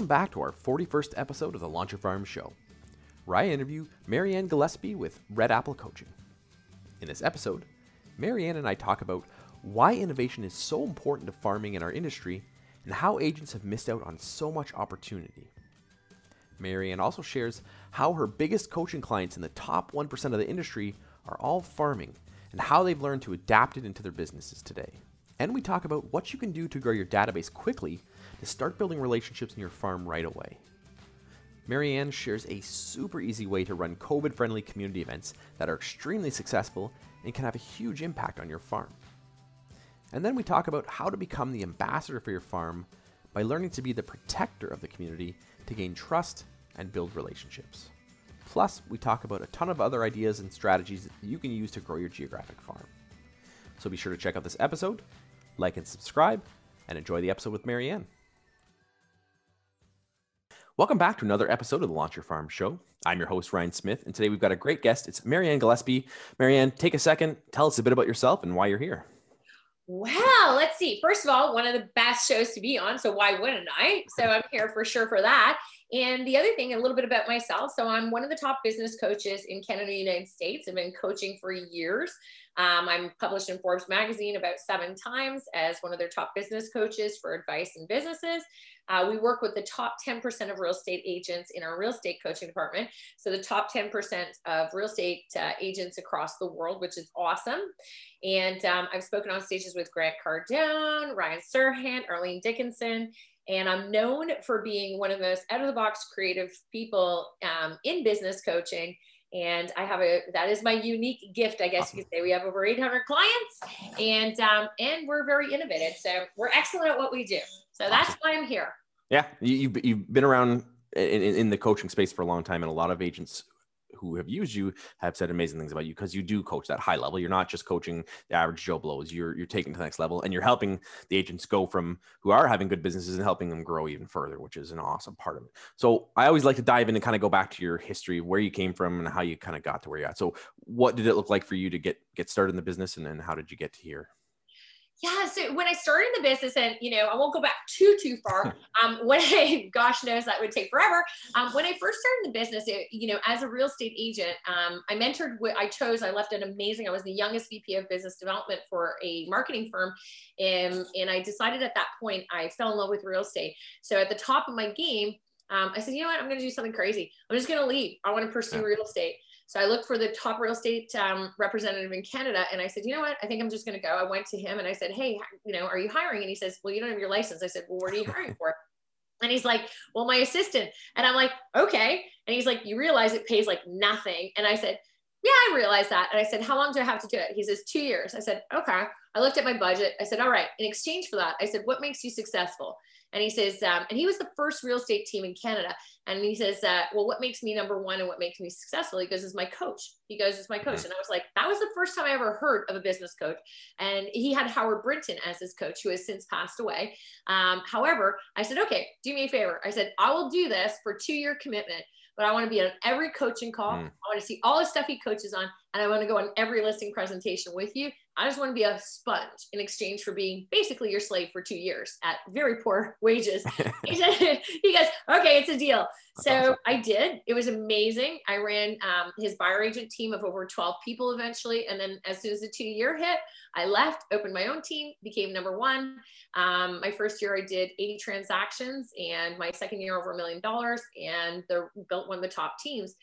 Welcome back to our 41st episode of the Launch Your Farm Show, where I interview Marianne Gillespie with Red Apple Coaching. In this episode, Marianne and I talk about why innovation is so important to farming in our industry and how agents have missed out on so much opportunity. Marianne also shares how her biggest coaching clients in the top 1% of the industry are all farming and how they've learned to adapt it into their businesses today. And we talk about what you can do to grow your database quickly to start building relationships in your farm right away. Marianne shares a super easy way to run COVID friendly community events that are extremely successful and can have a huge impact on your farm. And then we talk about how to become the ambassador for your farm by learning to be the protector of the community to gain trust and build relationships. Plus, we talk about a ton of other ideas and strategies that you can use to grow your geographic farm. So be sure to check out this episode, like and subscribe, and enjoy the episode with Marianne. Welcome back to another episode of the Launch Your Farm Show. I'm your host, Ryan Smith, and today we've got a great guest. It's Marianne Gillespie. Marianne, take a second, tell us a bit about yourself and why you're here. Well, let's see. First of all, one of the best shows to be on. So why wouldn't I? So I'm here for sure for that. And the other thing, a little bit about myself. So I'm one of the top business coaches in Canada, United States. I've been coaching for years. Um, I'm published in Forbes magazine about seven times as one of their top business coaches for advice in businesses. Uh, we work with the top 10% of real estate agents in our real estate coaching department. So the top 10% of real estate uh, agents across the world, which is awesome. And um, I've spoken on stages with Grant Cardone, Ryan Serhant, Arlene Dickinson, and I'm known for being one of the most out of the box creative people um, in business coaching. And I have a that is my unique gift, I guess you could say. We have over 800 clients, and um, and we're very innovative. So we're excellent at what we do. So that's why I'm here. Yeah, you, have you've been around in, in the coaching space for a long time, and a lot of agents who have used you have said amazing things about you because you do coach that high level. You're not just coaching the average Joe blows. You're you're taking to the next level, and you're helping the agents go from who are having good businesses and helping them grow even further, which is an awesome part of it. So I always like to dive in and kind of go back to your history, where you came from, and how you kind of got to where you're at. So what did it look like for you to get get started in the business, and then how did you get to here? Yeah so when i started the business and you know i won't go back too too far um when i gosh knows that would take forever um when i first started the business it, you know as a real estate agent um i mentored what i chose i left an amazing i was the youngest vp of business development for a marketing firm and and i decided at that point i fell in love with real estate so at the top of my game um, I said, you know what, I'm going to do something crazy. I'm just going to leave. I want to pursue yeah. real estate. So I looked for the top real estate um, representative in Canada, and I said, you know what? I think I'm just going to go. I went to him and I said, hey, you know, are you hiring? And he says, well, you don't have your license. I said, well, what are you hiring for? And he's like, well, my assistant. And I'm like, okay. And he's like, you realize it pays like nothing. And I said, yeah, I realize that. And I said, how long do I have to do it? He says, two years. I said, okay. I looked at my budget. I said, all right. In exchange for that, I said, what makes you successful? And he says, um, and he was the first real estate team in Canada. And he says, uh, well, what makes me number one and what makes me successful? He goes, is my coach. He goes, is my coach. And I was like, that was the first time I ever heard of a business coach. And he had Howard Brinton as his coach, who has since passed away. Um, however, I said, okay, do me a favor. I said, I will do this for two year commitment but I want to be on every coaching call. Mm. I want to see all the stuff he coaches on, and I want to go on every listing presentation with you. I just want to be a sponge in exchange for being basically your slave for two years at very poor wages. he, said, he goes, okay, it's a deal. so awesome. I did. It was amazing. I ran um, his buyer agent team of over 12 people eventually. And then as soon as the two year hit, I left, opened my own team, became number one. Um, my first year, I did 80 transactions, and my second year, over a million dollars, and the, built one of the top teams.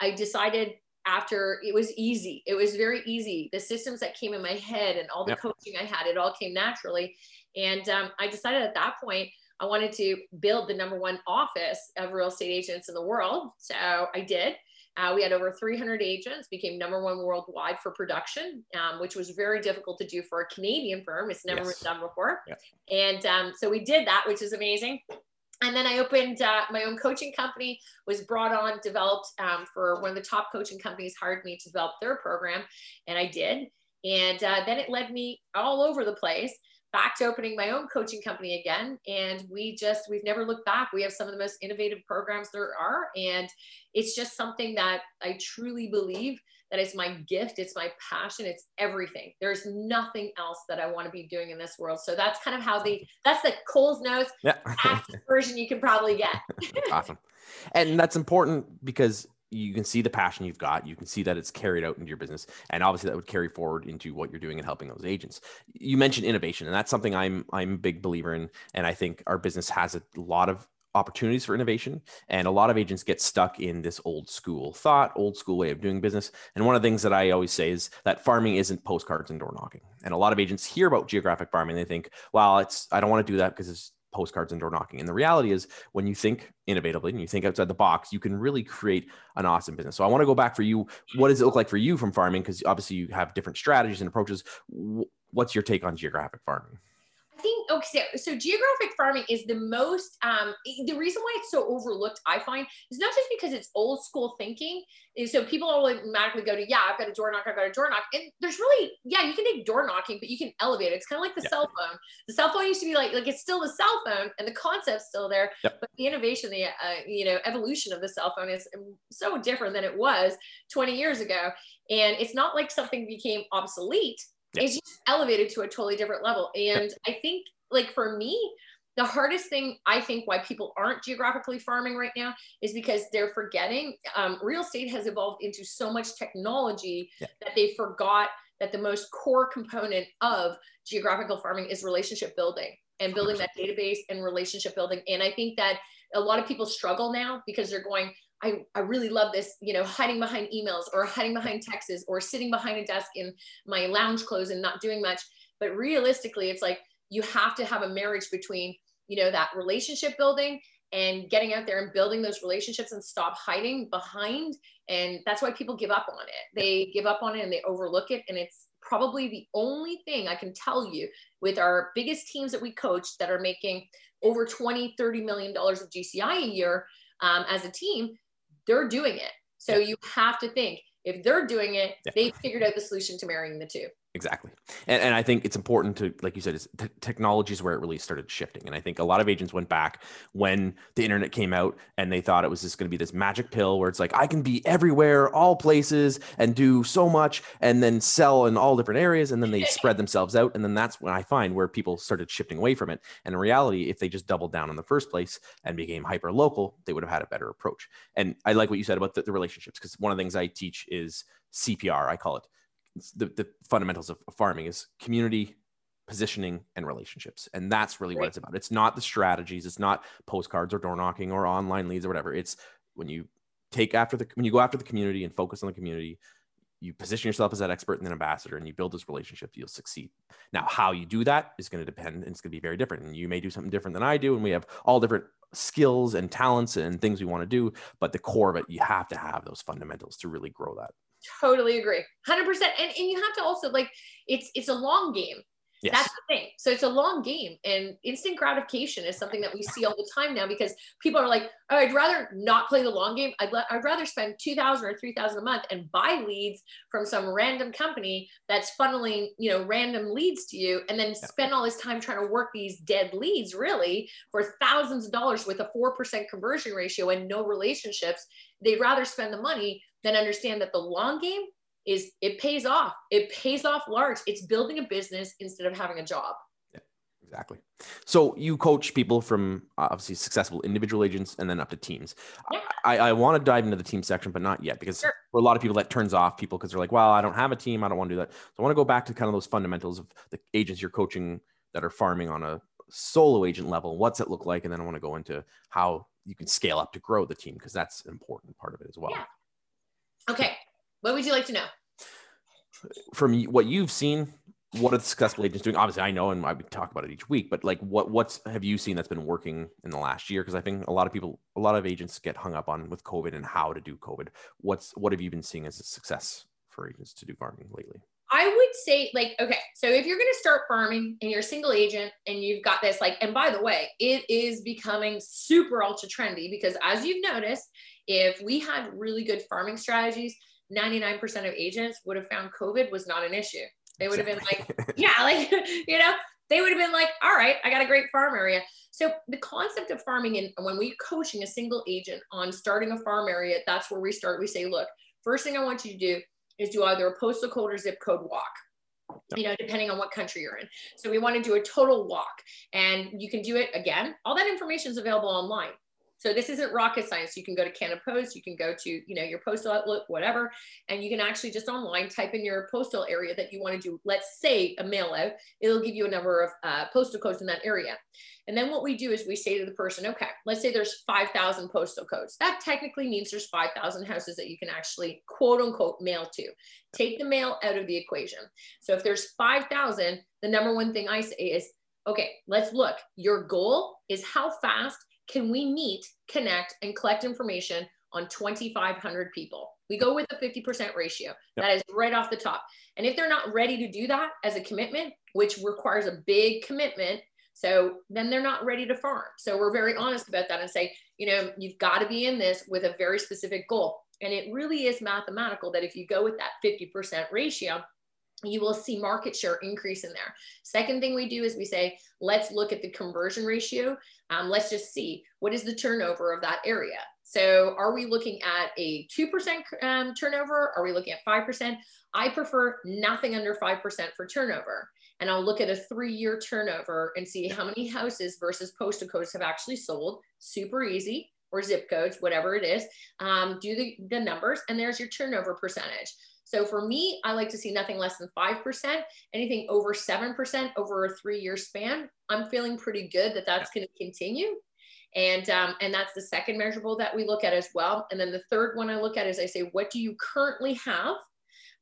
I decided after it was easy. It was very easy. The systems that came in my head and all the yep. coaching I had, it all came naturally. And um, I decided at that point, I wanted to build the number one office of real estate agents in the world. So I did. Uh, we had over 300 agents, became number one worldwide for production, um, which was very difficult to do for a Canadian firm. It's never yes. been done before. And um, so we did that, which is amazing and then I opened uh, my own coaching company, was brought on, developed um, for one of the top coaching companies, hired me to develop their program, and I did. And uh, then it led me all over the place. Back to opening my own coaching company again. And we just, we've never looked back. We have some of the most innovative programs there are. And it's just something that I truly believe that it's my gift, it's my passion, it's everything. There's nothing else that I want to be doing in this world. So that's kind of how the that's the Coles Notes yeah. version you can probably get. awesome. And that's important because you can see the passion you've got. You can see that it's carried out into your business, and obviously that would carry forward into what you're doing and helping those agents. You mentioned innovation, and that's something I'm I'm a big believer in, and I think our business has a lot of opportunities for innovation. And a lot of agents get stuck in this old school thought, old school way of doing business. And one of the things that I always say is that farming isn't postcards and door knocking. And a lot of agents hear about geographic farming, they think, well, it's I don't want to do that because it's postcards and door knocking. And the reality is when you think innovatively and you think outside the box, you can really create an awesome business. So I want to go back for you. What does it look like for you from farming? Because obviously you have different strategies and approaches. What's your take on geographic farming? Think okay, so, so geographic farming is the most um, the reason why it's so overlooked. I find is not just because it's old school thinking. Is so people automatically go to yeah, I've got a door knock, I've got a door knock, and there's really yeah, you can take door knocking, but you can elevate it. It's kind of like the yeah. cell phone. The cell phone used to be like like it's still the cell phone, and the concept's still there, yep. but the innovation, the uh, you know evolution of the cell phone is so different than it was 20 years ago, and it's not like something became obsolete yeah. it's just elevated to a totally different level. And I think, like, for me, the hardest thing I think why people aren't geographically farming right now is because they're forgetting um, real estate has evolved into so much technology yeah. that they forgot that the most core component of geographical farming is relationship building and building that database and relationship building. And I think that a lot of people struggle now because they're going, I, I really love this, you know, hiding behind emails or hiding behind texts or sitting behind a desk in my lounge clothes and not doing much. But realistically, it's like you have to have a marriage between, you know, that relationship building and getting out there and building those relationships and stop hiding behind. And that's why people give up on it. They give up on it and they overlook it. And it's probably the only thing I can tell you with our biggest teams that we coach that are making over 20, 30 million dollars of GCI a year um, as a team they're doing it. So you have to think if they're doing it, yeah. they figured out the solution to marrying the two. Exactly. And, and I think it's important to, like you said, is t- technology is where it really started shifting. And I think a lot of agents went back when the internet came out and they thought it was just going to be this magic pill where it's like, I can be everywhere, all places and do so much and then sell in all different areas. And then they spread themselves out. And then that's when I find where people started shifting away from it. And in reality, if they just doubled down in the first place and became hyper local, they would have had a better approach. And I like what you said about the, the relationships because one of the things I teach is CPR, I call it the, the fundamentals of farming is community positioning and relationships. And that's really what it's about. It's not the strategies. It's not postcards or door knocking or online leads or whatever. It's when you take after the when you go after the community and focus on the community you position yourself as that expert and an ambassador and you build this relationship you'll succeed. Now how you do that is going to depend and it's going to be very different. And you may do something different than i do and we have all different skills and talents and things we want to do but the core of it you have to have those fundamentals to really grow that totally agree. 100% and, and you have to also like it's it's a long game Yes. That's the thing. So it's a long game, and instant gratification is something that we see all the time now because people are like, oh, I'd rather not play the long game. I'd, le- I'd rather spend two thousand or three thousand a month and buy leads from some random company that's funneling, you know, random leads to you, and then yeah. spend all this time trying to work these dead leads, really, for thousands of dollars with a four percent conversion ratio and no relationships. They'd rather spend the money than understand that the long game is it pays off. It pays off large. It's building a business instead of having a job. Yeah, exactly. So you coach people from uh, obviously successful individual agents and then up to teams. Yeah. I, I want to dive into the team section, but not yet because sure. for a lot of people that turns off people because they're like, well, I don't have a team. I don't want to do that. So I want to go back to kind of those fundamentals of the agents you're coaching that are farming on a solo agent level. What's it look like? And then I want to go into how you can scale up to grow the team because that's an important part of it as well. Yeah. Okay. What would you like to know? From what you've seen, what are the successful agents doing? Obviously, I know, and I would talk about it each week. But like, what what's have you seen that's been working in the last year? Because I think a lot of people, a lot of agents get hung up on with COVID and how to do COVID. What's what have you been seeing as a success for agents to do farming lately? I would say, like, okay, so if you're going to start farming and you're a single agent and you've got this, like, and by the way, it is becoming super ultra trendy because as you've noticed, if we had really good farming strategies, 99% of agents would have found COVID was not an issue. They would have been like, yeah, like, you know, they would have been like, all right, I got a great farm area. So the concept of farming and when we're coaching a single agent on starting a farm area, that's where we start. We say, look, first thing I want you to do is do either a postal code or zip code walk you know, depending on what country you're in. So we want to do a total walk and you can do it again. All that information is available online. So this isn't rocket science. You can go to Canada Post, you can go to, you know, your postal outlet, whatever, and you can actually just online type in your postal area that you want to do. Let's say a mail out. It'll give you a number of uh, postal codes in that area. And then what we do is we say to the person, okay, let's say there's 5,000 postal codes. That technically means there's 5,000 houses that you can actually quote unquote mail to. Take the mail out of the equation. So if there's 5,000, the number one thing I say is, okay, let's look. Your goal is how fast can we meet, connect, and collect information on 2,500 people? We go with a 50% ratio. Yep. That is right off the top. And if they're not ready to do that as a commitment, which requires a big commitment, so then they're not ready to farm. So we're very honest about that and say, you know, you've got to be in this with a very specific goal. And it really is mathematical that if you go with that 50% ratio, you will see market share increase in there. Second thing we do is we say, let's look at the conversion ratio. Um, let's just see what is the turnover of that area. So are we looking at a 2% um, turnover? Are we looking at 5%? I prefer nothing under 5% for turnover. And I'll look at a three year turnover and see how many houses versus postal codes have actually sold. Super easy or zip codes, whatever it is. Um, do the, the numbers and there's your turnover percentage. So for me, I like to see nothing less than 5%, anything over 7% over a three year span. I'm feeling pretty good that that's going to continue. And, um, and that's the second measurable that we look at as well. And then the third one I look at is I say, what do you currently have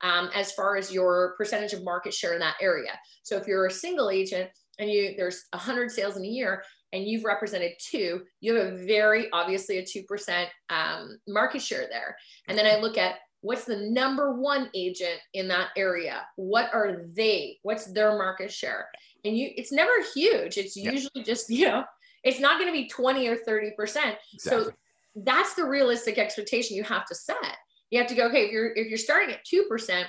um, as far as your percentage of market share in that area? So if you're a single agent and you there's 100 sales in a year and you've represented two, you have a very obviously a 2% um, market share there. And then I look at what's the number one agent in that area? What are they? What's their market share? And you it's never huge. It's usually just you know it's not going to be 20 or 30 percent. Exactly. so that's the realistic expectation you have to set. You have to go okay if you're if you're starting at 2 percent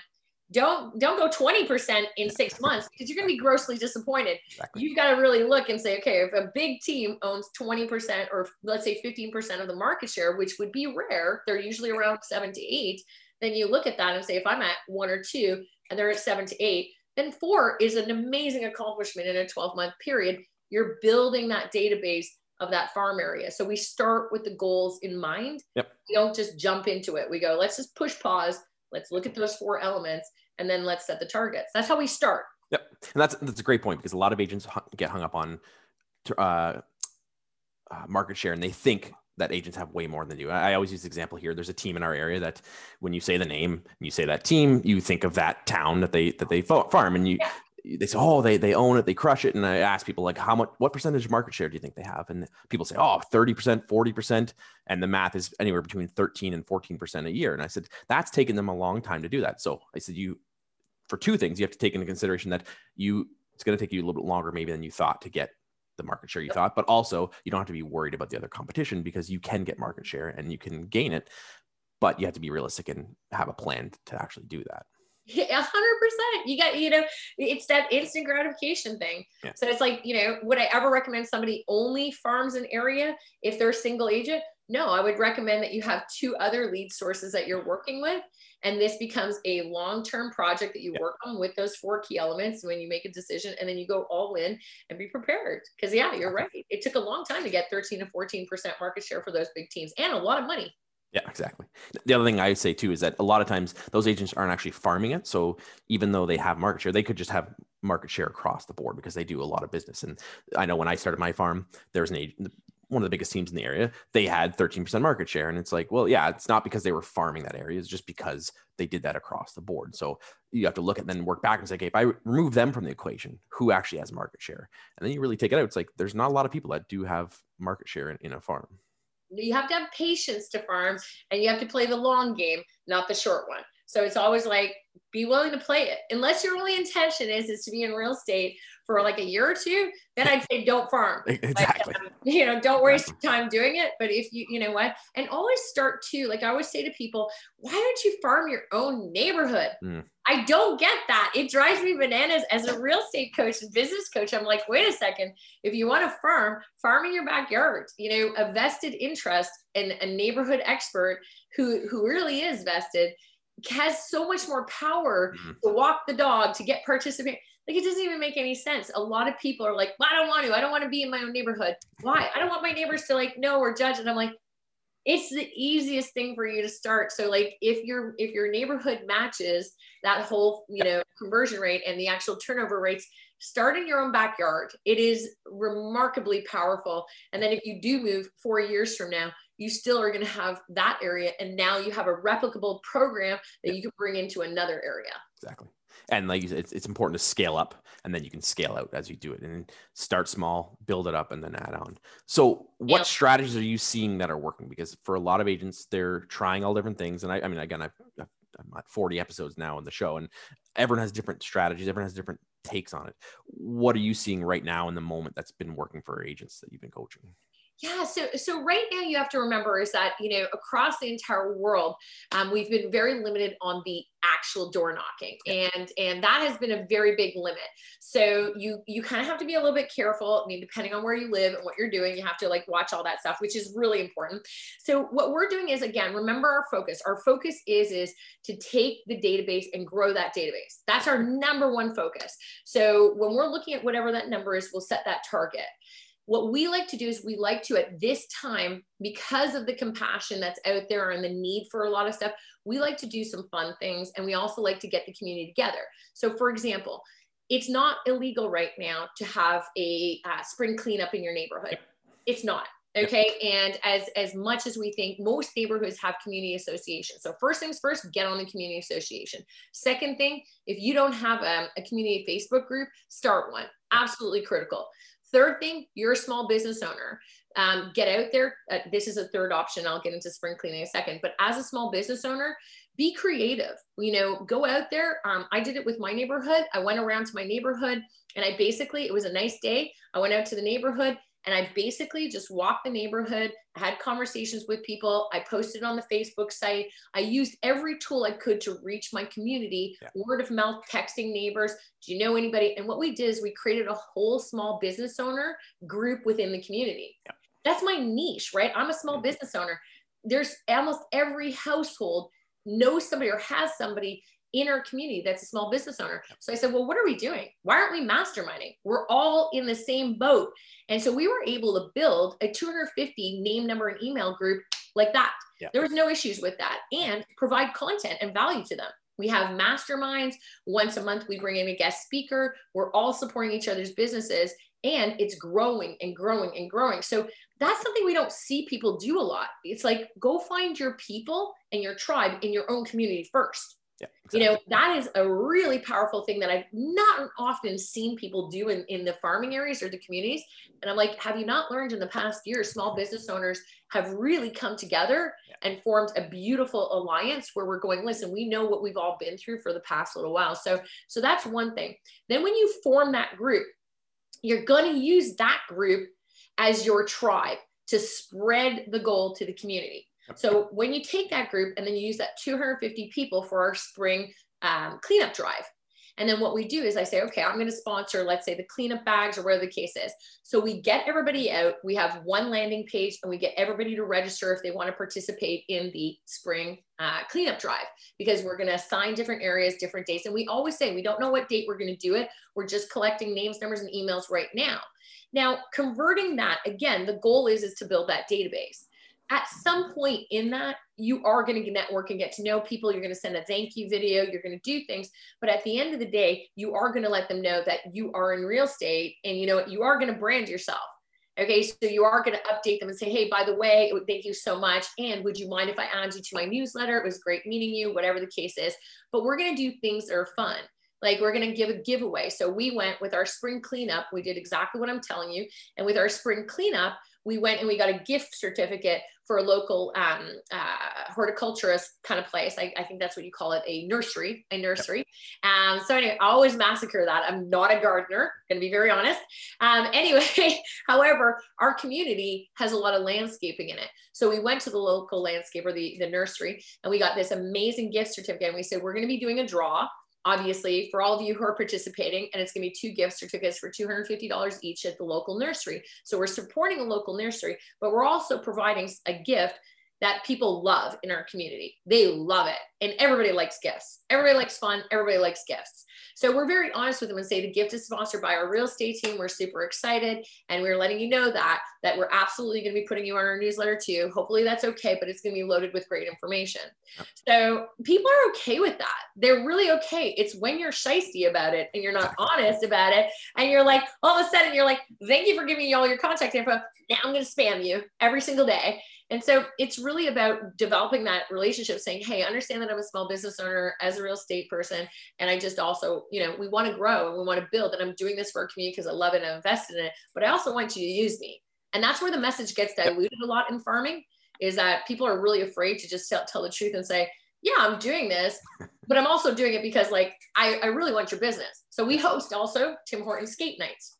don't don't go 20% in six months because you're going to be grossly disappointed. Exactly. you've got to really look and say okay if a big team owns 20% or let's say 15% of the market share which would be rare they're usually around 7 to 8 then you look at that and say, if I'm at one or two and they're at seven to eight, then four is an amazing accomplishment in a 12 month period. You're building that database of that farm area. So we start with the goals in mind. Yep. We don't just jump into it. We go, let's just push pause. Let's look at those four elements and then let's set the targets. That's how we start. Yep. And that's, that's a great point because a lot of agents get hung up on uh, uh, market share and they think that agents have way more than you. I always use the example here. There's a team in our area that when you say the name, and you say that team, you think of that town that they that they farm, and you they say, oh, they they own it, they crush it. And I ask people like, how much, what percentage of market share do you think they have? And people say, oh, 30%, 40%. And the math is anywhere between 13 and 14% a year. And I said, that's taken them a long time to do that. So I said, you, for two things, you have to take into consideration that you, it's going to take you a little bit longer maybe than you thought to get the market share you yep. thought, but also you don't have to be worried about the other competition because you can get market share and you can gain it, but you have to be realistic and have a plan to actually do that. A hundred percent. You got, you know, it's that instant gratification thing. Yeah. So it's like, you know, would I ever recommend somebody only farms an area if they're a single agent? No, I would recommend that you have two other lead sources that you're working with and this becomes a long-term project that you yeah. work on with those four key elements when you make a decision and then you go all in and be prepared because yeah you're right it took a long time to get 13 to 14 percent market share for those big teams and a lot of money yeah, exactly. The other thing I say too is that a lot of times those agents aren't actually farming it. So even though they have market share, they could just have market share across the board because they do a lot of business. And I know when I started my farm, there was an agent, one of the biggest teams in the area, they had 13% market share. And it's like, well, yeah, it's not because they were farming that area, it's just because they did that across the board. So you have to look at then work back and say, okay, if I remove them from the equation, who actually has market share? And then you really take it out. It's like there's not a lot of people that do have market share in, in a farm. You have to have patience to farm and you have to play the long game, not the short one. So it's always like, be willing to play it. Unless your only intention is, is to be in real estate for like a year or two, then I'd say don't farm. Exactly. Like, um, you know, don't waste your time doing it. But if you, you know what, and always start too, like I always say to people, why don't you farm your own neighborhood? Mm. I don't get that. It drives me bananas as a real estate coach and business coach. I'm like, wait a second. If you want to farm, farm in your backyard. You know, a vested interest and a neighborhood expert who who really is vested has so much more power Mhm. to walk the dog, to get participate. Like it doesn't even make any sense. A lot of people are like, well, I don't want to. I don't want to be in my own neighborhood. Why? I don't want my neighbors to like know or judge. And I'm like, it's the easiest thing for you to start. So like if your if your neighborhood matches that whole, you know, conversion rate and the actual turnover rates, start in your own backyard. It is remarkably powerful. And then if you do move 4 years from now, you still are going to have that area and now you have a replicable program that you can bring into another area. Exactly. And like you said, it's, it's important to scale up and then you can scale out as you do it and start small, build it up, and then add on. So, what Yeah. strategies are you seeing that are working? Because for a lot of agents, they're trying all different things. And I, I mean, again, I've, I've, I'm at 40 episodes now in the show, and everyone has different strategies, everyone has different takes on it. What are you seeing right now in the moment that's been working for agents that you've been coaching? Yeah, so so right now you have to remember is that you know across the entire world, um, we've been very limited on the actual door knocking, and and that has been a very big limit. So you you kind of have to be a little bit careful. I mean, depending on where you live and what you're doing, you have to like watch all that stuff, which is really important. So what we're doing is again, remember our focus. Our focus is is to take the database and grow that database. That's our number one focus. So when we're looking at whatever that number is, we'll set that target what we like to do is we like to at this time because of the compassion that's out there and the need for a lot of stuff we like to do some fun things and we also like to get the community together. So for example it's not illegal right now to have a uh, spring cleanup in your neighborhood. It's not okay? And as as much as we think most neighborhoods have community associations. So first things first get on the community association. Second thing if you don't have um, a community facebook group start one. Absolutely critical Third thing, you're a small business owner. Um, get out there. Uh, this is a third option. I'll get into spring cleaning in a second. But as a small business owner, be creative. You know, go out there. Um, I did it with my neighborhood. I went around to my neighborhood and I basically, it was a nice day. I went out to the neighborhood and I basically just walked the neighborhood. Had conversations with people. I posted on the Facebook site. I used every tool I could to reach my community, Yeah. word of mouth, texting neighbors. Do you know anybody? And what we did is we created a whole small business owner group within the community. Yeah. That's my niche, right? I'm a small Mhm. business owner. There's almost every household knows somebody or has somebody in our community that's a small business owner. So I said, well, what are we doing? Why aren't we masterminding? We're all in the same boat. And so we were able to build a 250 name, number, and email group like that. Yeah. There was no issues with that and provide content and value to them. We have masterminds. Once a month, we bring in a guest speaker. We're all supporting each other's businesses and it's growing and growing and growing. So that's something we don't see people do a lot. It's like go find your people and your tribe in your own community first Yeah. you know that is a really powerful thing that i've not often seen people do in, in the farming areas or the communities and i'm like have you not learned in the past year small business owners have really come together Yeah. and formed a beautiful alliance where we're going listen we know what we've all been through for the past little while so so that's one thing then when you form that group you're going to use that group as your tribe to spread the goal to the community so when you take that group and then you use that 250 people for our spring um, cleanup drive, and then what we do is I say, okay, I'm going to sponsor, let's say the cleanup bags or whatever the case is. So we get everybody out. We have one landing page and we get everybody to register if they want to participate in the spring uh, cleanup drive because we're going to assign different areas, different dates. And we always say we don't know what date we're going to do it. We're just collecting names, numbers, and emails right now. Now, converting that again, the goal is is to build that database at some point in that, you are going to network and get to know people. You're going to send a thank you video. You're going to do things. But at the end of the day, you are going to let them know that you are in real estate and you know what, you are going to brand yourself. Okay. So you are going to update them and say, hey, by the way, oh, thank you so much. And would you mind if I add you to my newsletter? It was great meeting you, whatever the case is. But we're going to do things that are fun. Like we're going to give a giveaway. So we went with our spring cleanup. We did exactly what I'm telling you. And with our spring cleanup, we went and we got a gift certificate for a local um, uh, horticulturist kind of place. I, I, think that's what you call it, a nursery, a nursery. Um, so anyway, I always massacre that. I'm not a gardener, going to be very honest. Um, anyway, however, our community has a lot of landscaping in it. So we went to the local landscaper, the, the nursery, and we got this amazing gift certificate. And we said, we're going to be doing a draw obviously for all of you who are participating and it's going to be two gift certificates for $250 each at the local nursery. So we're supporting a local nursery but we're also providing a gift that people love in our community. They love it. And everybody likes gifts. Everybody likes fun. Everybody likes gifts. So we're very honest with them and say the gift is sponsored by our real estate team. We're super excited. And we're letting you know that, that we're absolutely going to be putting you on our newsletter too. Hopefully that's okay, but it's going to be loaded with great information. So people are okay with that. They're really okay. It's when you're shisty about it and you're not honest about it. And you're like, all of a sudden you're like, thank you for giving me all your contact info. Now I'm going to spam you every single day. And so it's really about developing that relationship, saying, Hey, understand that I'm a small business owner as a real estate person. And I just also, you know, we want to grow and we want to build. And I'm doing this for our community because I love it and I invested in it. But I also want you to use me. And that's where the message gets diluted a lot in farming is that people are really afraid to just tell, tell the truth and say, yeah, I'm doing this, but I'm also doing it because like I, I really want your business. So we host also Tim Hortons skate nights.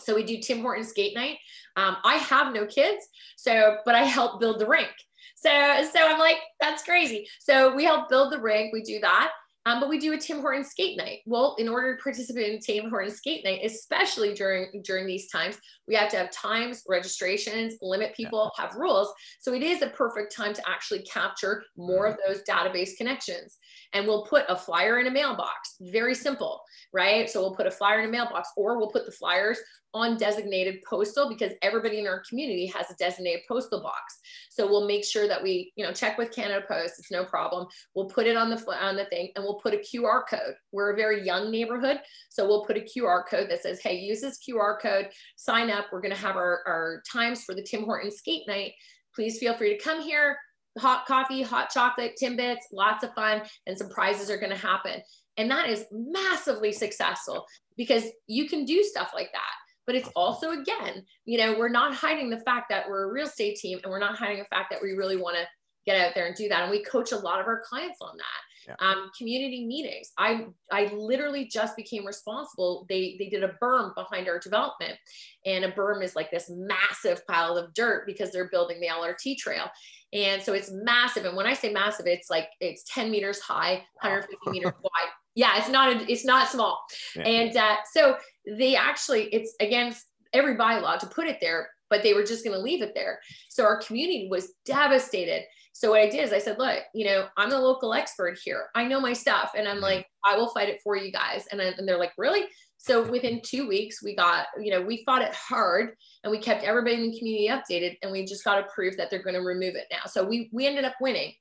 So we do Tim Hortons skate night. Um, I have no kids, so but I help build the rink. So so I'm like that's crazy. So we help build the rink. We do that. Um, but we do a Tim Hortons skate night. Well, in order to participate in Tim Hortons skate night, especially during during these times, we have to have times, registrations, limit people, have rules. So it is a perfect time to actually capture more of those database connections. And we'll put a flyer in a mailbox. Very simple, right? So we'll put a flyer in a mailbox, or we'll put the flyers on designated postal because everybody in our community has a designated postal box. So we'll make sure that we, you know, check with Canada Post. It's no problem. We'll put it on the on the thing, and we'll put a QR code. We're a very young neighborhood, so we'll put a QR code that says, "Hey, use this QR code. Sign up. We're going to have our our times for the Tim Hortons skate night. Please feel free to come here." Hot coffee, hot chocolate, Timbits, lots of fun, and some prizes are going to happen. And that is massively successful because you can do stuff like that but it's also again you know we're not hiding the fact that we're a real estate team and we're not hiding the fact that we really want to get out there and do that. And we coach a lot of our clients on that. Yeah. um, community meetings. I i literally just became responsible. They they did a berm behind our development. And a berm is like this massive pile of dirt because they're building the lrt trail. And so it's massive. And when i say massive it's like it's 10 meters high 150 wow. meters wide. Yeah it's not a, it's not small. Yeah. and uh, so they actually it's against every bylaw to put it there but they were just going to leave it there. So our community was devastated. So what i did is i said look you know i'm the local expert here. I know my stuff. And i'm mm-hmm. like i will fight it for you guys. And, I, and they're like really? So within two weeks we got you know we fought it hard and we kept everybody in the community updated and we just got approved that they're going to remove it now. So we we ended up winning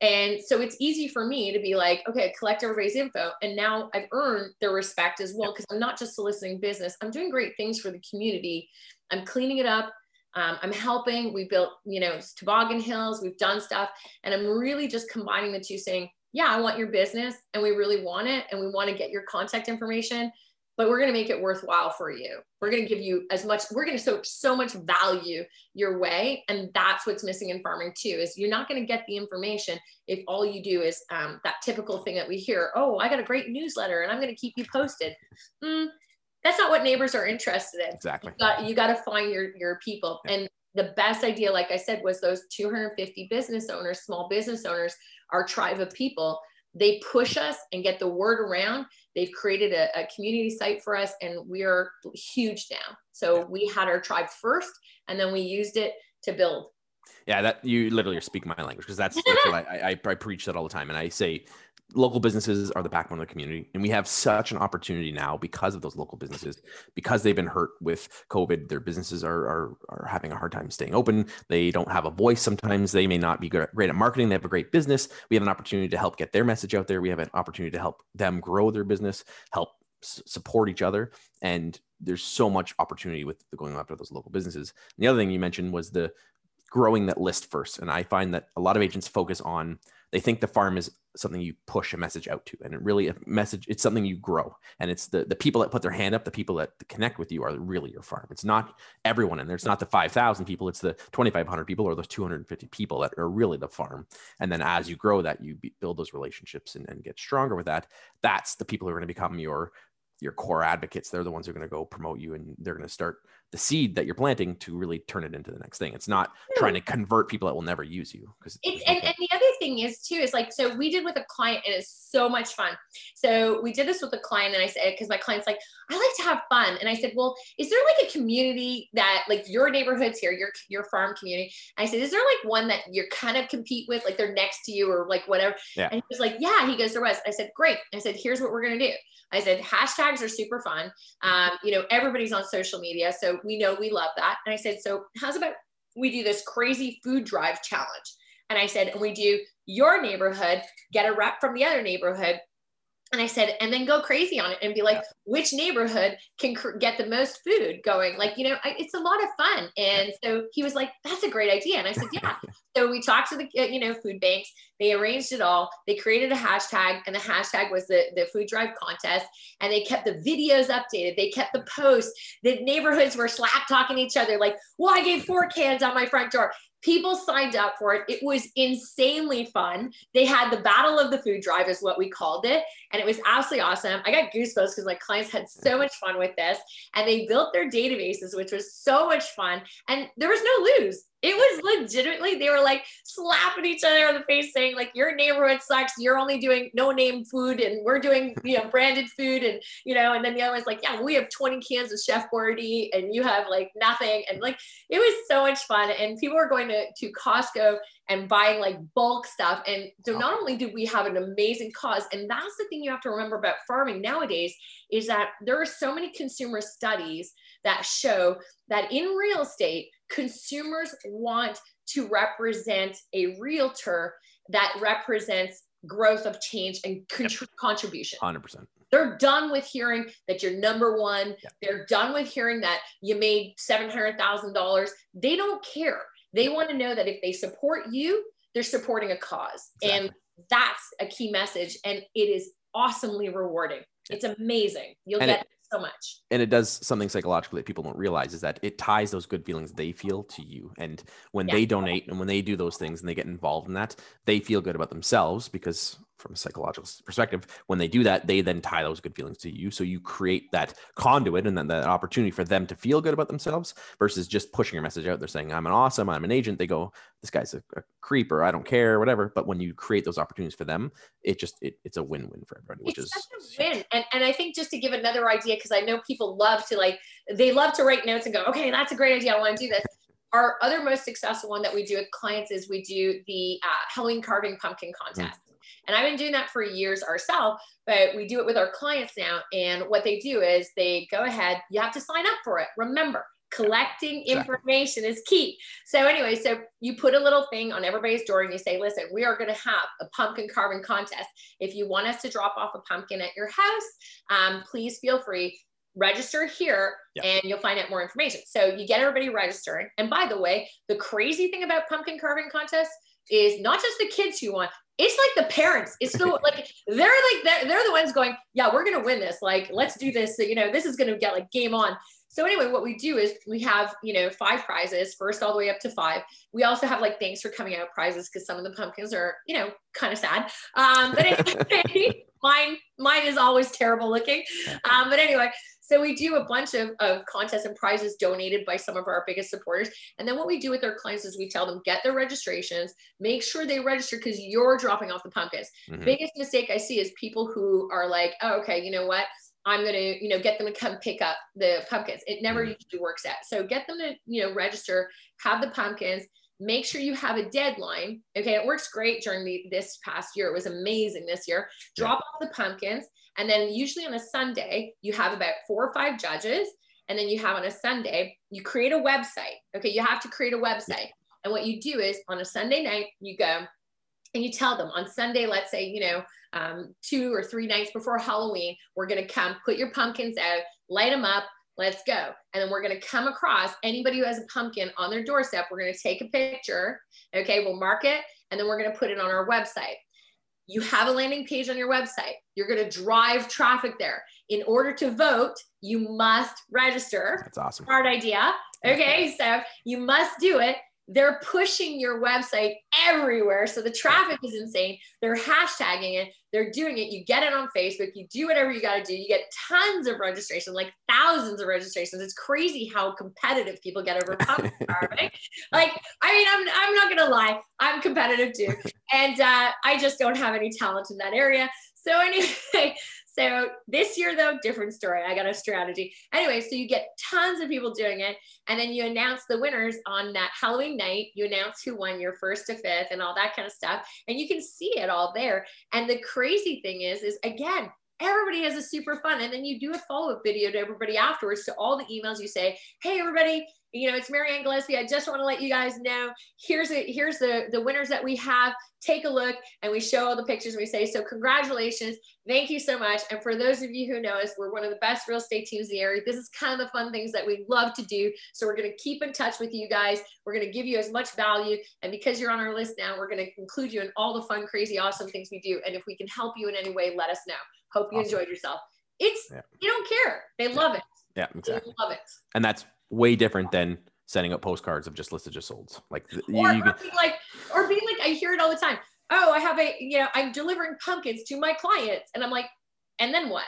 and so it's easy for me to be like, okay, collect everybody's info. And now I've earned their respect as well, because I'm not just soliciting business, I'm doing great things for the community. I'm cleaning it up. Um, I'm helping. We built, you know, toboggan hills. We've done stuff. And I'm really just combining the two saying, yeah, I want your business and we really want it. And we want to get your contact information but we're going to make it worthwhile for you. We're going to give you as much, we're going to so, so much value your way. And that's what's missing in farming too, is you're not going to get the information if all you do is um, that typical thing that we hear, oh, I got a great newsletter and I'm going to keep you posted. Mm, that's not what neighbors are interested in. Exactly. You got, you got to find your, your people. Yeah. And the best idea, like I said, was those 250 business owners, small business owners, our tribe of people they push us and get the word around. They've created a, a community site for us and we are huge now. So we had our tribe first and then we used it to build. Yeah, that you literally speak my language because that's, that's what I, I, I preach that all the time. And I say local businesses are the backbone of the community. And we have such an opportunity now because of those local businesses because they've been hurt with covid their businesses are, are, are having a hard time staying open. They don't have a voice sometimes. They may not be great at marketing. They have a great business. We have an opportunity to help get their message out there. We have an opportunity to help them grow their business help s- support each other. And there's so much opportunity with the going after those local businesses. And the other thing you mentioned was the growing that list first. And I find that a lot of agents focus on they think the farm is something you push a message out to and it really a message it's something you grow and it's the the people that put their hand up the people that connect with you are really your farm. It's not everyone in there. It's not the 5000 people it's the 2500 people or those 250 people that are really the farm. And then as you grow that you build those relationships and, and get stronger with that that's the people who are going to become your your core advocates. They're the ones who are going to go promote you and they're going to start the seed that you're planting to really turn it into the next thing. It's not trying to convert people that will never use you because and, and the other thing is too is like so we did with a client and it's so much fun. So we did this with a client and i said because my client's like i like to have fun and i said well is there like a community that like your neighborhoods here your your farm community and i said is there like one that you're kind of compete with like they're next to you or like whatever? Yeah. and he was like yeah he goes there was. I said great. I said here's what we're going to do. I said, hashtags are super fun. Um, you know, everybody's on social media. So we know we love that. And I said, so how's about we do this crazy food drive challenge? And I said, and we do your neighborhood, get a rep from the other neighborhood. And I said, and then go crazy on it and be like, which neighborhood can cr- get the most food going? Like, you know, I, it's a lot of fun. And so he was like, that's a great idea. And I said, yeah. so we talked to the, uh, you know, food banks. They arranged it all. They created a hashtag, and the hashtag was the, the food drive contest. And they kept the videos updated. They kept the posts. The neighborhoods were slap talking each other, like, well, I gave four cans on my front door people signed up for it. It was insanely fun. They had the Battle of the Food Drive, is what we called it. And it was absolutely awesome. I got goosebumps because my clients had so much fun with this. And they built their databases, which was so much fun. And there was no lose it was legitimately they were like slapping each other on the face saying like your neighborhood sucks you're only doing no name food and we're doing you know branded food and you know and then the other one's like yeah we have 20 cans of chef boyardee and you have like nothing and like it was so much fun and people were going to to costco and buying like bulk stuff and so oh. not only do we have an amazing cause and that's the thing you have to remember about farming nowadays is that there are so many consumer studies that show that in real estate consumers want to represent a realtor that represents growth of change and contr- contribution. 100%. They're done with hearing that you're number one. They're done with hearing that you made $700,000. They don't care. They want to know that if they support you, they're supporting a cause. Exactly. And that's a key message. And it is awesomely rewarding. It's amazing. You'll and get it, so much. And it does something psychologically that people don't realize is that it ties those good feelings they feel to you. And when yeah. they donate and when they do those things and they get involved in that, they feel good about themselves because from a psychological perspective, when they do that, they then tie those good feelings to you. So you create that conduit and then that opportunity for them to feel good about themselves versus just pushing your message out they're saying, I'm an awesome, I'm an agent. They go, this guy's a, a creep or I don't care, whatever. But when you create those opportunities for them, it just, it, it's a win-win for everybody, which it's is such a win. And, and I think just to give another idea, because I know people love to like, they love to write notes and go, okay, that's a great idea. I want to do this. Our other most successful one that we do with clients is we do the uh, Halloween carving pumpkin contest. Mm. And I've been doing that for years ourselves, but we do it with our clients now. And what they do is they go ahead, you have to sign up for it. Remember, collecting information is key. So anyway, so you put a little thing on everybody's door and you say, listen, we are going to have a pumpkin carving contest. If you want us to drop off a pumpkin at your house, um, please feel free register here yeah. and you'll find out more information. So you get everybody registering. And by the way, the crazy thing about pumpkin carving contests is not just the kids who want it's like the parents. It's the like they're like they're, they're the ones going yeah we're gonna win this. Like let's do this. So, you know this is gonna get like game on. So anyway what we do is we have you know five prizes first all the way up to five. We also have like thanks for coming out prizes because some of the pumpkins are you know kind of sad. Um but anyway, mine mine is always terrible looking. Um but anyway so we do a bunch of, of contests and prizes donated by some of our biggest supporters. And then what we do with our clients is we tell them get their registrations, make sure they register because you're dropping off the pumpkins. Mm-hmm. Biggest mistake I see is people who are like, oh, okay, you know what? I'm going to, you know, get them to come pick up the pumpkins. It never mm-hmm. usually works out. So get them to, you know, register, have the pumpkins, make sure you have a deadline. Okay. It works great during the, this past year. It was amazing this year. Drop off the pumpkins. And then usually on a Sunday, you have about four or five judges. And then you have on a Sunday, you create a website. Okay. You have to create a website. And what you do is on a Sunday night, you go and you tell them on Sunday, let's say, you know, um, two or three nights before Halloween, we're going to come put your pumpkins out, light them up, let's go. And then we're going to come across anybody who has a pumpkin on their doorstep. We're going to take a picture. Okay. We'll mark it and then we're going to put it on our website. You have a landing page on your website. You're going to drive traffic there. In order to vote, you must register. That's awesome. Smart idea. Okay. So you must do it they're pushing your website everywhere. So the traffic is insane. They're hashtagging it. They're doing it. You get it on Facebook. You do whatever you got to do. You get tons of registration, like thousands of registrations. It's crazy how competitive people get over right? Like, I mean, I'm, I'm not going to lie. I'm competitive too. And uh, I just don't have any talent in that area. So anyway, so this year, though, different story. I got a strategy. Anyway, so you get tons of people doing it, and then you announce the winners on that Halloween night. You announce who won your first to fifth and all that kind of stuff, and you can see it all there. And the crazy thing is, is again, everybody has a super fun. And then you do a follow up video to everybody afterwards to all the emails you say, Hey, everybody, you know, it's Marianne Gillespie. I just want to let you guys know here's it. Here's the, the winners that we have. Take a look and we show all the pictures and we say, so congratulations. Thank you so much. And for those of you who know us, we're one of the best real estate teams in the area. This is kind of the fun things that we love to do. So we're going to keep in touch with you guys. We're going to give you as much value. And because you're on our list now, we're going to include you in all the fun, crazy, awesome things we do. And if we can help you in any way, let us know. Hope you awesome. enjoyed yourself. It's, yeah. they don't care. They love it. Yeah, exactly. They love it. And that's way different than sending up postcards of just listed just solds. Like you, or, you can... or like, or being like, I hear it all the time. Oh, I have a, you know, I'm delivering pumpkins to my clients, and I'm like, and then what?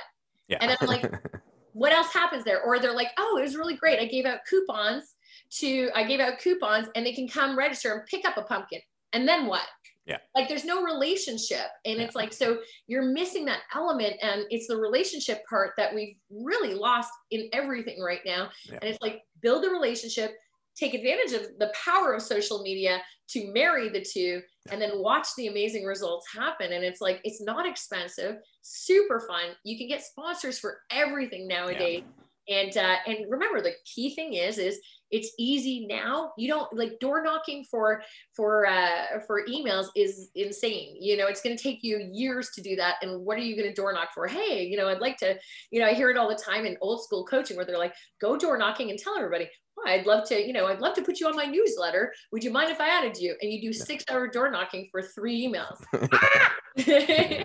Yeah. And then I'm like, what else happens there? Or they're like, oh, it was really great. I gave out coupons to, I gave out coupons, and they can come register and pick up a pumpkin. And then what? Yeah. Like there's no relationship. And yeah. it's like, so you're missing that element. And it's the relationship part that we've really lost in everything right now. Yeah. And it's like, build a relationship, take advantage of the power of social media to marry the two and then watch the amazing results happen and it's like it's not expensive super fun you can get sponsors for everything nowadays yeah. And uh, and remember the key thing is is it's easy now. You don't like door knocking for for uh for emails is insane. You know it's going to take you years to do that. And what are you going to door knock for? Hey you know i'd like to you know i hear it all the time in old school coaching where they're like go door knocking and tell everybody. I'd love to, you know, I'd love to put you on my newsletter. Would you mind if I added you? And you do six hour door knocking for three emails.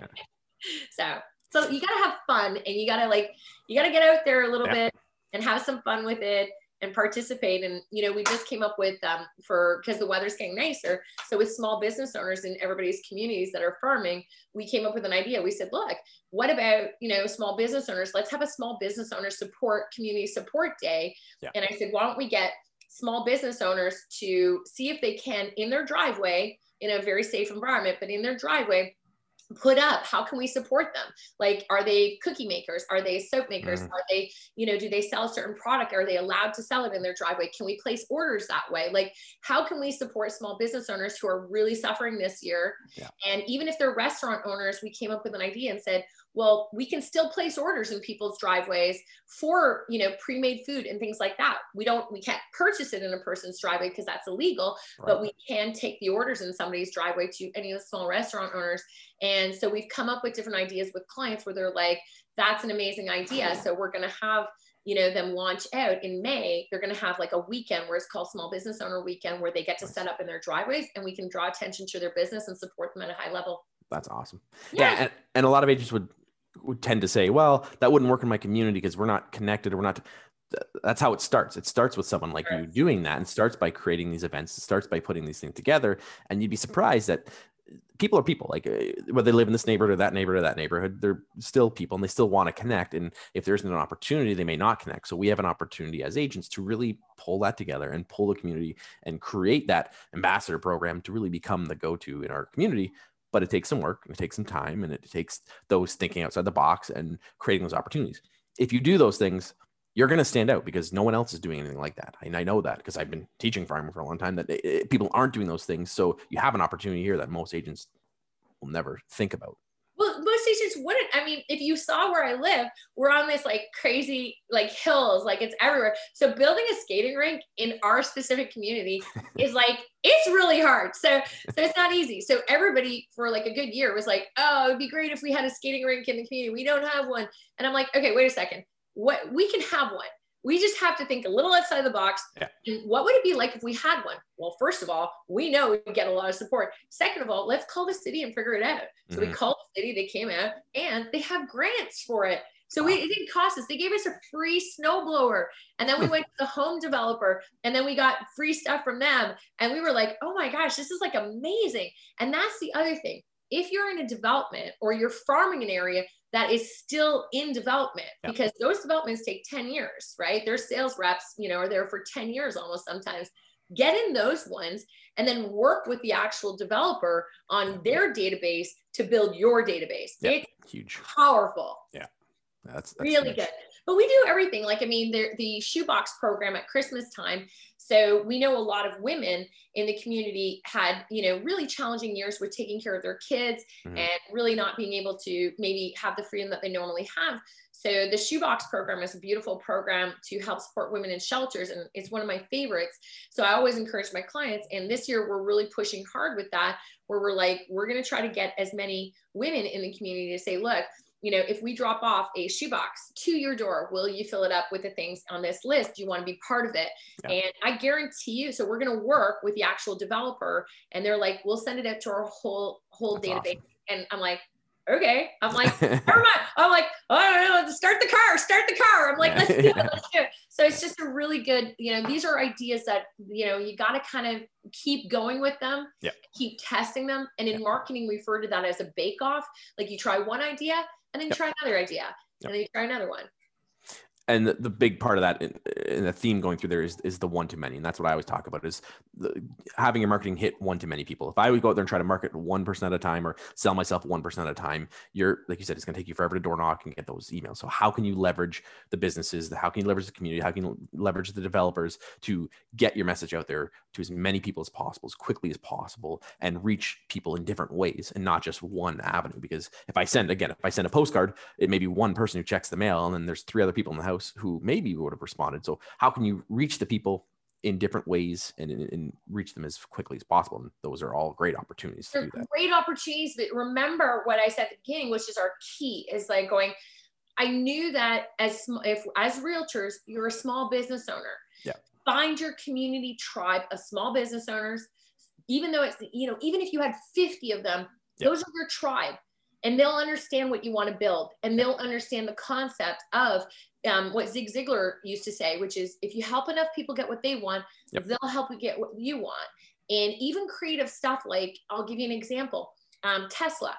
so, so you gotta have fun and you gotta like, you gotta get out there a little yeah. bit and have some fun with it and participate. And, you know, we just came up with, um, for, because the weather's getting nicer. So with small business owners in everybody's communities that are farming, we came up with an idea. We said, look, what about, you know, small business owners? Let's have a small business owner support community support day. Yeah. And I said, why don't we get small business owners to see if they can in their driveway in a very safe environment, but in their driveway, put up? How can we support them? Like are they cookie makers? Are they soap makers? Mm. are they you know do they sell a certain product? Are they allowed to sell it in their driveway? Can we place orders that way? Like how can we support small business owners who are really suffering this year? Yeah. and even if they're restaurant owners we came up with an idea and said well we can still place orders in people's driveways for you know pre-made food and things like that. We don't we can't purchase it in a person's driveway because that's illegal right. but we can take the orders in somebody's driveway to any of the small restaurant owners. And so we've come up with different ideas with clients where they're like that's an amazing idea. So we're going to have you know them launch out in may. They're going to have like a weekend where it's called small business owner weekend where they get to set up in their driveways and we can draw attention to their business and support them at a high level. That's awesome. Yeah, yeah. and, and a lot of agents would would tend to say, well, that wouldn't work in my community because we're not connected or we're not. That's how it starts. It starts with someone like you doing that and starts by creating these events. It starts by putting these things together. And you'd be surprised that people are people like uh, whether they live in this neighborhood or that neighborhood or that neighborhood they're still people and they still want to connect and if there isn't an opportunity they may not connect so we have an opportunity as agents to really pull that together and pull the community and create that ambassador program to really become the go-to in our community but it takes some work and it takes some time and it takes those thinking outside the box and creating those opportunities. If you do those things, you're going to stand out because no one else is doing anything like that. And I know that because I've been teaching farming for a long time that it, it, people aren't doing those things. So you have an opportunity here that most agents will never think about. Most agents wouldn't. I mean, if you saw where I live, we're on this like crazy like hills, like it's everywhere. So building a skating rink in our specific community is like it's really hard. So so it's not easy. So everybody for like a good year was like, oh, it'd be great if we had a skating rink in the community. We don't have one. And I'm like, okay, wait a second. What we can have one we just have to think a little outside the box. Yeah. And what would it be like if we had one? Well, first of all, we know we get a lot of support. Second of all, let's call the city and figure it out. So Mhm. we called the city, they came out and they have grants for it. So we, it didn't cost us. They gave us a free snowblower. And then we went to the home developer and then we got free stuff from them. And we were like, oh my gosh, this is like amazing. And that's the other thing. If you're in a development or you're farming an area that is still in development, Yeah. because those developments take 10 years, right? Their sales reps, you know, are there for 10 years almost sometimes. Get in those ones and then work with the actual developer on their database to build your database. Yeah. It's Huge. powerful That's, that's really huge. good. But we do everything. Like, I mean, the, the shoebox program at Christmas time. So we know a lot of women in the community had, you know, really challenging years with taking care of their kids Mhm. and really not being able to maybe have the freedom that they normally have. So the shoebox program is a beautiful program to help support women in shelters. And it's one of my favorites. So I always encourage my clients. And this year we're really pushing hard with that, where we're like, we're going to try to get as many women in the community to say, look, you know, if we drop off a shoebox to your door, will you fill it up with the things on this list? Do you want to be part of it? Yeah. And I guarantee you, so we're going to work with the actual developer and they're like, we'll send it out to our whole, whole That's database. awesome. And I'm like, okay. I'm like, never mind. I'm like, oh, no, no, start the car, start the car. I'm like, let's do it, let's do it. So it's just a really good, you know, these are ideas that, you know, you got to kind of keep going with them, keep testing them. And in marketing, we refer to that as a bake off. Like you try one idea and then Yep. try another idea Yep. and then you try another one. And the, the big part of that in, in the theme going through there is, is the one to many and that's what i always talk about is the, having your marketing hit one to many people. If i would go out there and try to market one person at a time or sell myself one person at a time you're like you said it's going to take you forever to door knock and get those emails. So how can you leverage the businesses how can you leverage the community how can you leverage the developers to get your message out there to as many people as possible as quickly as possible and reach people in different ways and not just one avenue? Because if i send again if i send a postcard it may be one person who checks the mail and then there's three other people in the house who maybe would have responded so how can you reach the people in different ways and, and, reach them as quickly as possible and those are all great opportunities to do that great opportunities, but remember what I said at the beginning, which is our key is like going, I knew that as if as realtors, you're a small business owner. Yeah. Find your community tribe of small business owners, even though it's you know, even if you had 50 of them, Yeah. those are your tribe. And they'll understand what you want to build, and they'll understand the concept of um, what Zig Ziglar used to say, which is if you help enough people get what they want, Yep. they'll help you get what you want. And even creative stuff like, I'll give you an example um, Tesla.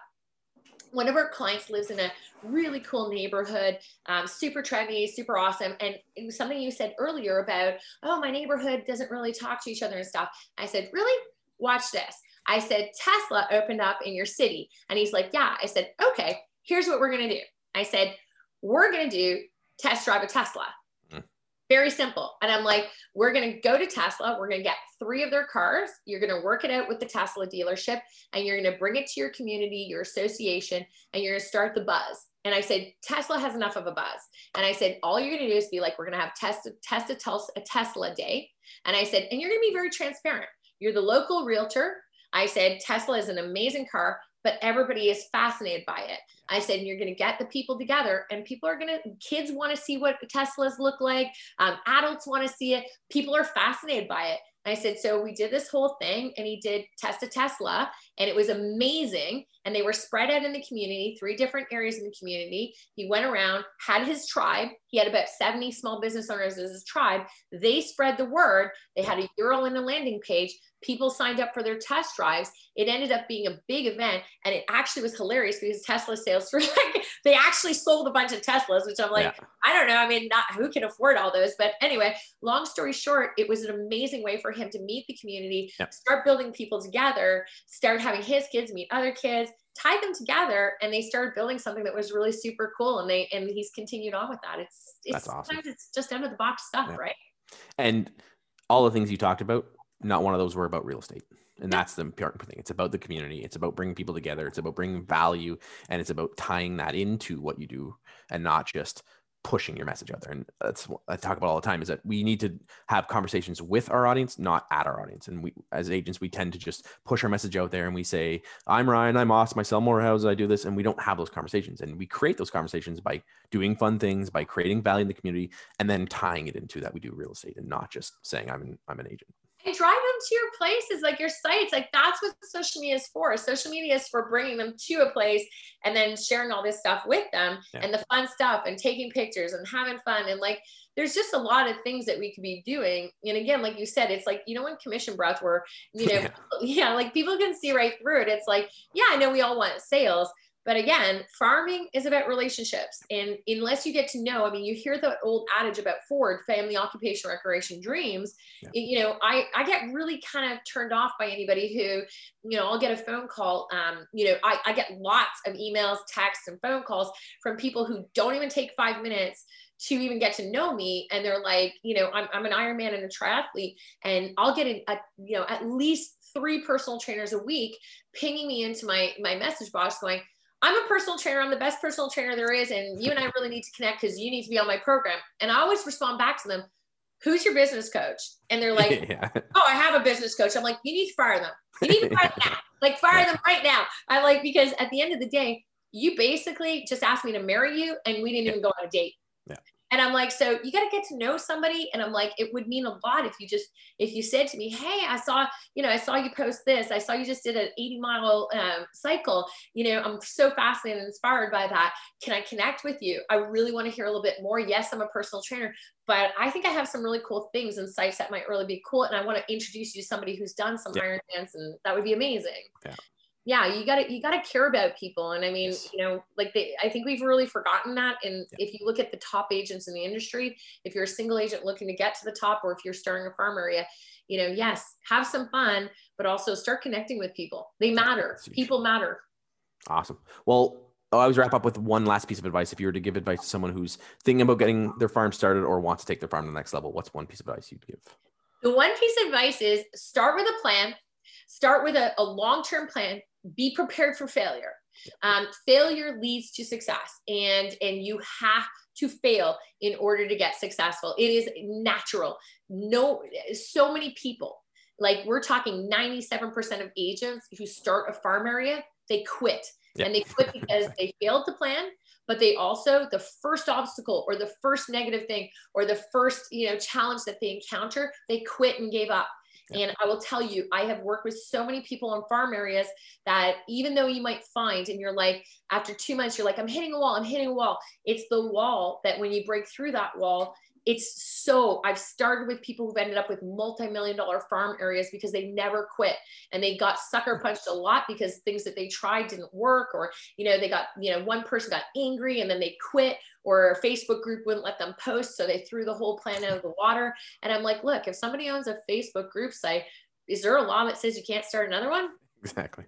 One of our clients lives in a really cool neighborhood, um, super trendy, super awesome. And it was something you said earlier about, oh, my neighborhood doesn't really talk to each other and stuff. I said, really? Watch this. I said, Tesla opened up in your city. And he's like, yeah. I said, okay, here's what we're going to do. I said, we're going to do test drive a Tesla. Mm. Very simple. And I'm like, we're going to go to Tesla. We're going to get three of their cars. You're going to work it out with the Tesla dealership and you're going to bring it to your community, your association, and you're going to start the buzz. And I said, Tesla has enough of a buzz. And I said, all you're going to do is be like, we're going to have test, test a, tel- a Tesla day. And I said, and you're going to be very transparent. You're the local realtor. I said, Tesla is an amazing car, but everybody is fascinated by it. I said, and you're going to get the people together, and people are going to, kids want to see what Teslas look like, um, adults want to see it, people are fascinated by it. I said, so we did this whole thing, and he did test a Tesla, and it was amazing. And they were spread out in the community, three different areas in the community. He went around, had his tribe. He had about 70 small business owners as his tribe. They spread the word. They had a URL and a landing page. People signed up for their test drives. It ended up being a big event, and it actually was hilarious because Tesla sales were like they actually sold a bunch of Teslas, which I'm like, yeah. I don't know. I mean, not who can afford all those, but anyway, long story short, it was an amazing way for him to meet the community, start building people together, start having his kids meet other kids, tie them together, and they started building something that was really super cool. And they and he's continued on with that. It's it's That's awesome. sometimes it's just out of the box stuff, Yeah. right? and all the things you talked about not one of those were about real estate and that's the important thing it's about the community it's about bringing people together it's about bringing value and it's about tying that into what you do and not just pushing your message out there. And that's what I talk about all the time is that we need to have conversations with our audience, not at our audience. And we, as agents, we tend to just push our message out there and we say, I'm Ryan, I'm awesome, I sell more houses, I do this. And we don't have those conversations. And we create those conversations by doing fun things, by creating value in the community, and then tying it into that we do real estate and not just saying I'm an, I'm an agent and drive them to your places like your sites like that's what social media is for social media is for bringing them to a place and then sharing all this stuff with them yeah. and the fun stuff and taking pictures and having fun and like there's just a lot of things that we could be doing and again like you said it's like you know when commission breath where you know yeah. yeah like people can see right through it it's like yeah i know we all want sales but again, farming is about relationships. And unless you get to know, I mean, you hear the old adage about Ford, family, occupation, recreation, dreams. Yeah. You know, I, I get really kind of turned off by anybody who, you know, I'll get a phone call. Um, you know, I, I get lots of emails, texts, and phone calls from people who don't even take five minutes to even get to know me and they're like you know i'm, I'm an ironman and a triathlete and i'll get a, a you know at least three personal trainers a week pinging me into my my message box going I'm a personal trainer. I'm the best personal trainer there is. And you and I really need to connect because you need to be on my program. And I always respond back to them, who's your business coach? And they're like, yeah. oh, I have a business coach. I'm like, you need to fire them. You need to fire them now. Like fire them right now. I like, because at the end of the day, you basically just asked me to marry you and we didn't yeah. even go on a date. And I'm like, so you got to get to know somebody. And I'm like, it would mean a lot if you just, if you said to me, Hey, I saw, you know, I saw you post this. I saw you just did an 80 mile um, cycle. You know, I'm so fascinated and inspired by that. Can I connect with you? I really want to hear a little bit more. Yes, I'm a personal trainer, but I think I have some really cool things and sites that might really be cool. And I want to introduce you to somebody who's done some yeah. Ironmans and that would be amazing. Yeah yeah you gotta you gotta care about people. And i mean yes. you know like they i think we've really forgotten that. And yeah. if you look at the top agents in the industry if you're a single agent looking to get to the top or if you're starting a farm area you know yes have some fun but also start connecting with people. They matter. people matter. Awesome. Well oh, I always wrap up with one last piece of advice. If you were to give advice to someone who's thinking about getting their farm started or wants to take their farm to the next level, what's one piece of advice you'd give? The one piece of advice is start with a plan, start with a, a long term plan, be prepared for failure. Um, failure leads to success, and and you have to fail in order to get successful. It is natural. No, so many people, like we're talking 97% of agents who start a farm area, they quit. And they quit because they failed to plan, but they also the first obstacle or the first negative thing or the first you know challenge that they encounter, they quit and gave up. And I will tell you, I have worked with so many people in farm areas that even though you might find and you're like, after two months, you're like, I'm hitting a wall, I'm hitting a wall. It's the wall that when you break through that wall, it's so I've started with people who've ended up with multi-million dollar farm areas because they never quit and they got sucker punched a lot because things that they tried didn't work or you know they got you know one person got angry and then they quit or a Facebook group wouldn't let them post so they threw the whole plan out of the water. And I'm like look if somebody owns a Facebook group site is there a law that says you can't start another one? Exactly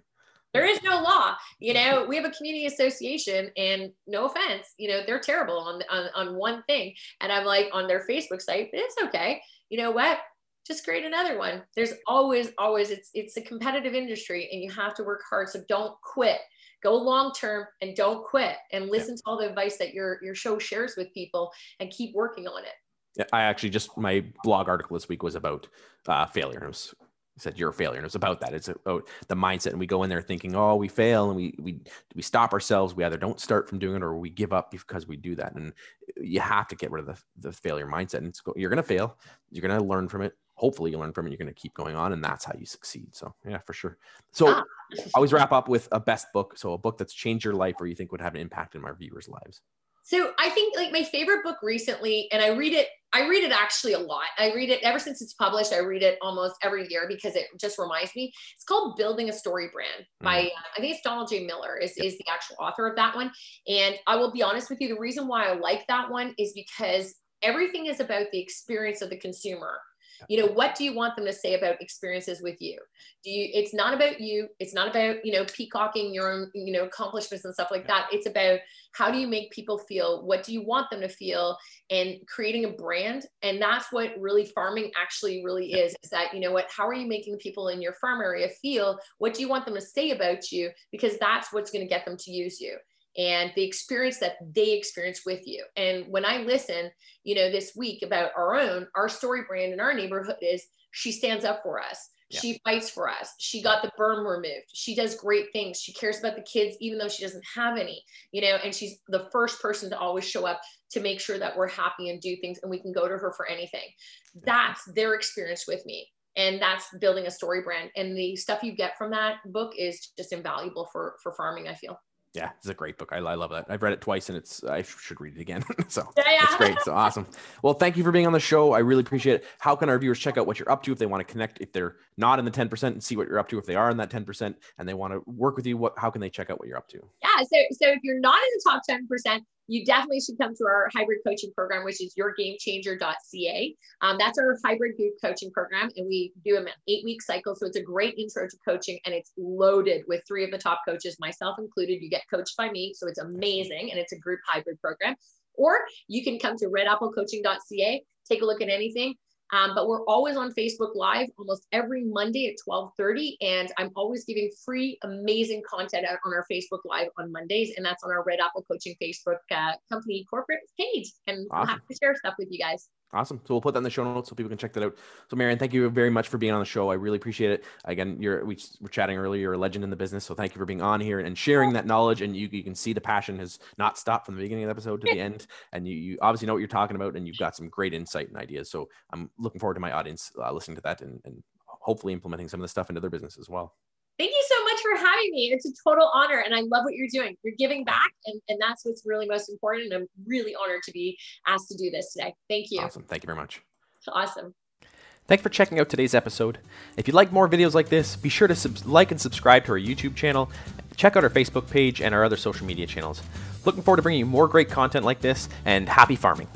there is no law you know we have a community association and no offense you know they're terrible on, on on one thing. And i'm like on their facebook site it's okay. You know what? Just create another one. There's always always it's it's a competitive industry and you have to work hard. So don't quit. Go long term and don't quit and listen yeah. to all the advice that your your show shares with people and keep working on it. I actually just my blog article this week was about uh, failure. It was said you're a failure. And it's about that. It's about the mindset. And we go in there thinking oh we fail and we we we stop ourselves. We either don't start from doing it or we give up because we do that. And you have to get rid of the, the failure mindset. And it's you're going to fail. You're going to learn from it. Hopefully you learn from it. You're going to keep going on and that's how you succeed. So yeah for sure. So ah. I always wrap up with a best book. So a book that's changed your life or you think would have an impact in my viewers lives so I think like my favorite book recently, and I read it, I read it actually a lot. I read it ever since it's published. I read it almost every year because it just reminds me. It's called Building a Story Brand by, mm. I think it's Donald J. Miller is, is the actual author of that one. And I will be honest with you, the reason why I like that one is because everything is about the experience of the consumer you know what do you want them to say about experiences with you? Do you it's not about you it's not about you know peacocking your own you know accomplishments and stuff like that. It's about how do you make people feel? What do you want them to feel? And creating a brand. And that's what really farming actually really is is that you know what how are you making the people in your farm area feel? What do you want them to say about you? Because that's what's going to get them to use you and the experience that they experience with you. And when I listen, you know, this week about our own, our story brand in our neighborhood is she stands up for us. Yeah. She fights for us. She got the berm removed. She does great things. She cares about the kids, even though she doesn't have any, you know, and she's the first person to always show up to make sure that we're happy and do things and we can go to her for anything. That's their experience with me. And that's building a story brand. And the stuff you get from that book is just invaluable for for farming, I feel. Yeah, it's a great book. I, I love that. I've read it twice, and it's I should read it again. so yeah, yeah. it's great. So awesome. Well, thank you for being on the show. I really appreciate it. How can our viewers check out what you're up to if they want to connect? If they're not in the ten percent, and see what you're up to. If they are in that ten percent and they want to work with you, what how can they check out what you're up to? Yeah. So so if you're not in the top ten percent, you definitely should come to our hybrid coaching program, which is yourgamechanger.ca. Um, that's our hybrid group coaching program, and we do an eight week cycle. So it's a great intro to coaching, and it's loaded with three of the top coaches, myself included. You get coached by me, so it's amazing, and it's a group hybrid program. Or you can come to redapplecoaching.ca, take a look at anything. Um, but we're always on Facebook Live almost every Monday at 12:30, and I'm always giving free, amazing content out on our Facebook Live on Mondays, and that's on our Red Apple Coaching Facebook uh, company corporate page. And awesome. I'm happy to share stuff with you guys. Awesome. So we'll put that in the show notes so people can check that out. So Marianne, thank you very much for being on the show. I really appreciate it. Again, you're we were chatting earlier. You're a legend in the business, so thank you for being on here and sharing that knowledge. And you you can see the passion has not stopped from the beginning of the episode to the end. And you you obviously know what you're talking about, and you've got some great insight and ideas. So I'm looking forward to my audience uh, listening to that and, and hopefully implementing some of the stuff into their business as well. Thank you so much for having me. It's a total honor, and I love what you're doing. You're giving back, and, and that's what's really most important. And I'm really honored to be asked to do this today. Thank you. Awesome. Thank you very much. Awesome. Thanks for checking out today's episode. If you'd like more videos like this, be sure to sub- like and subscribe to our YouTube channel. Check out our Facebook page and our other social media channels. Looking forward to bringing you more great content like this, and happy farming.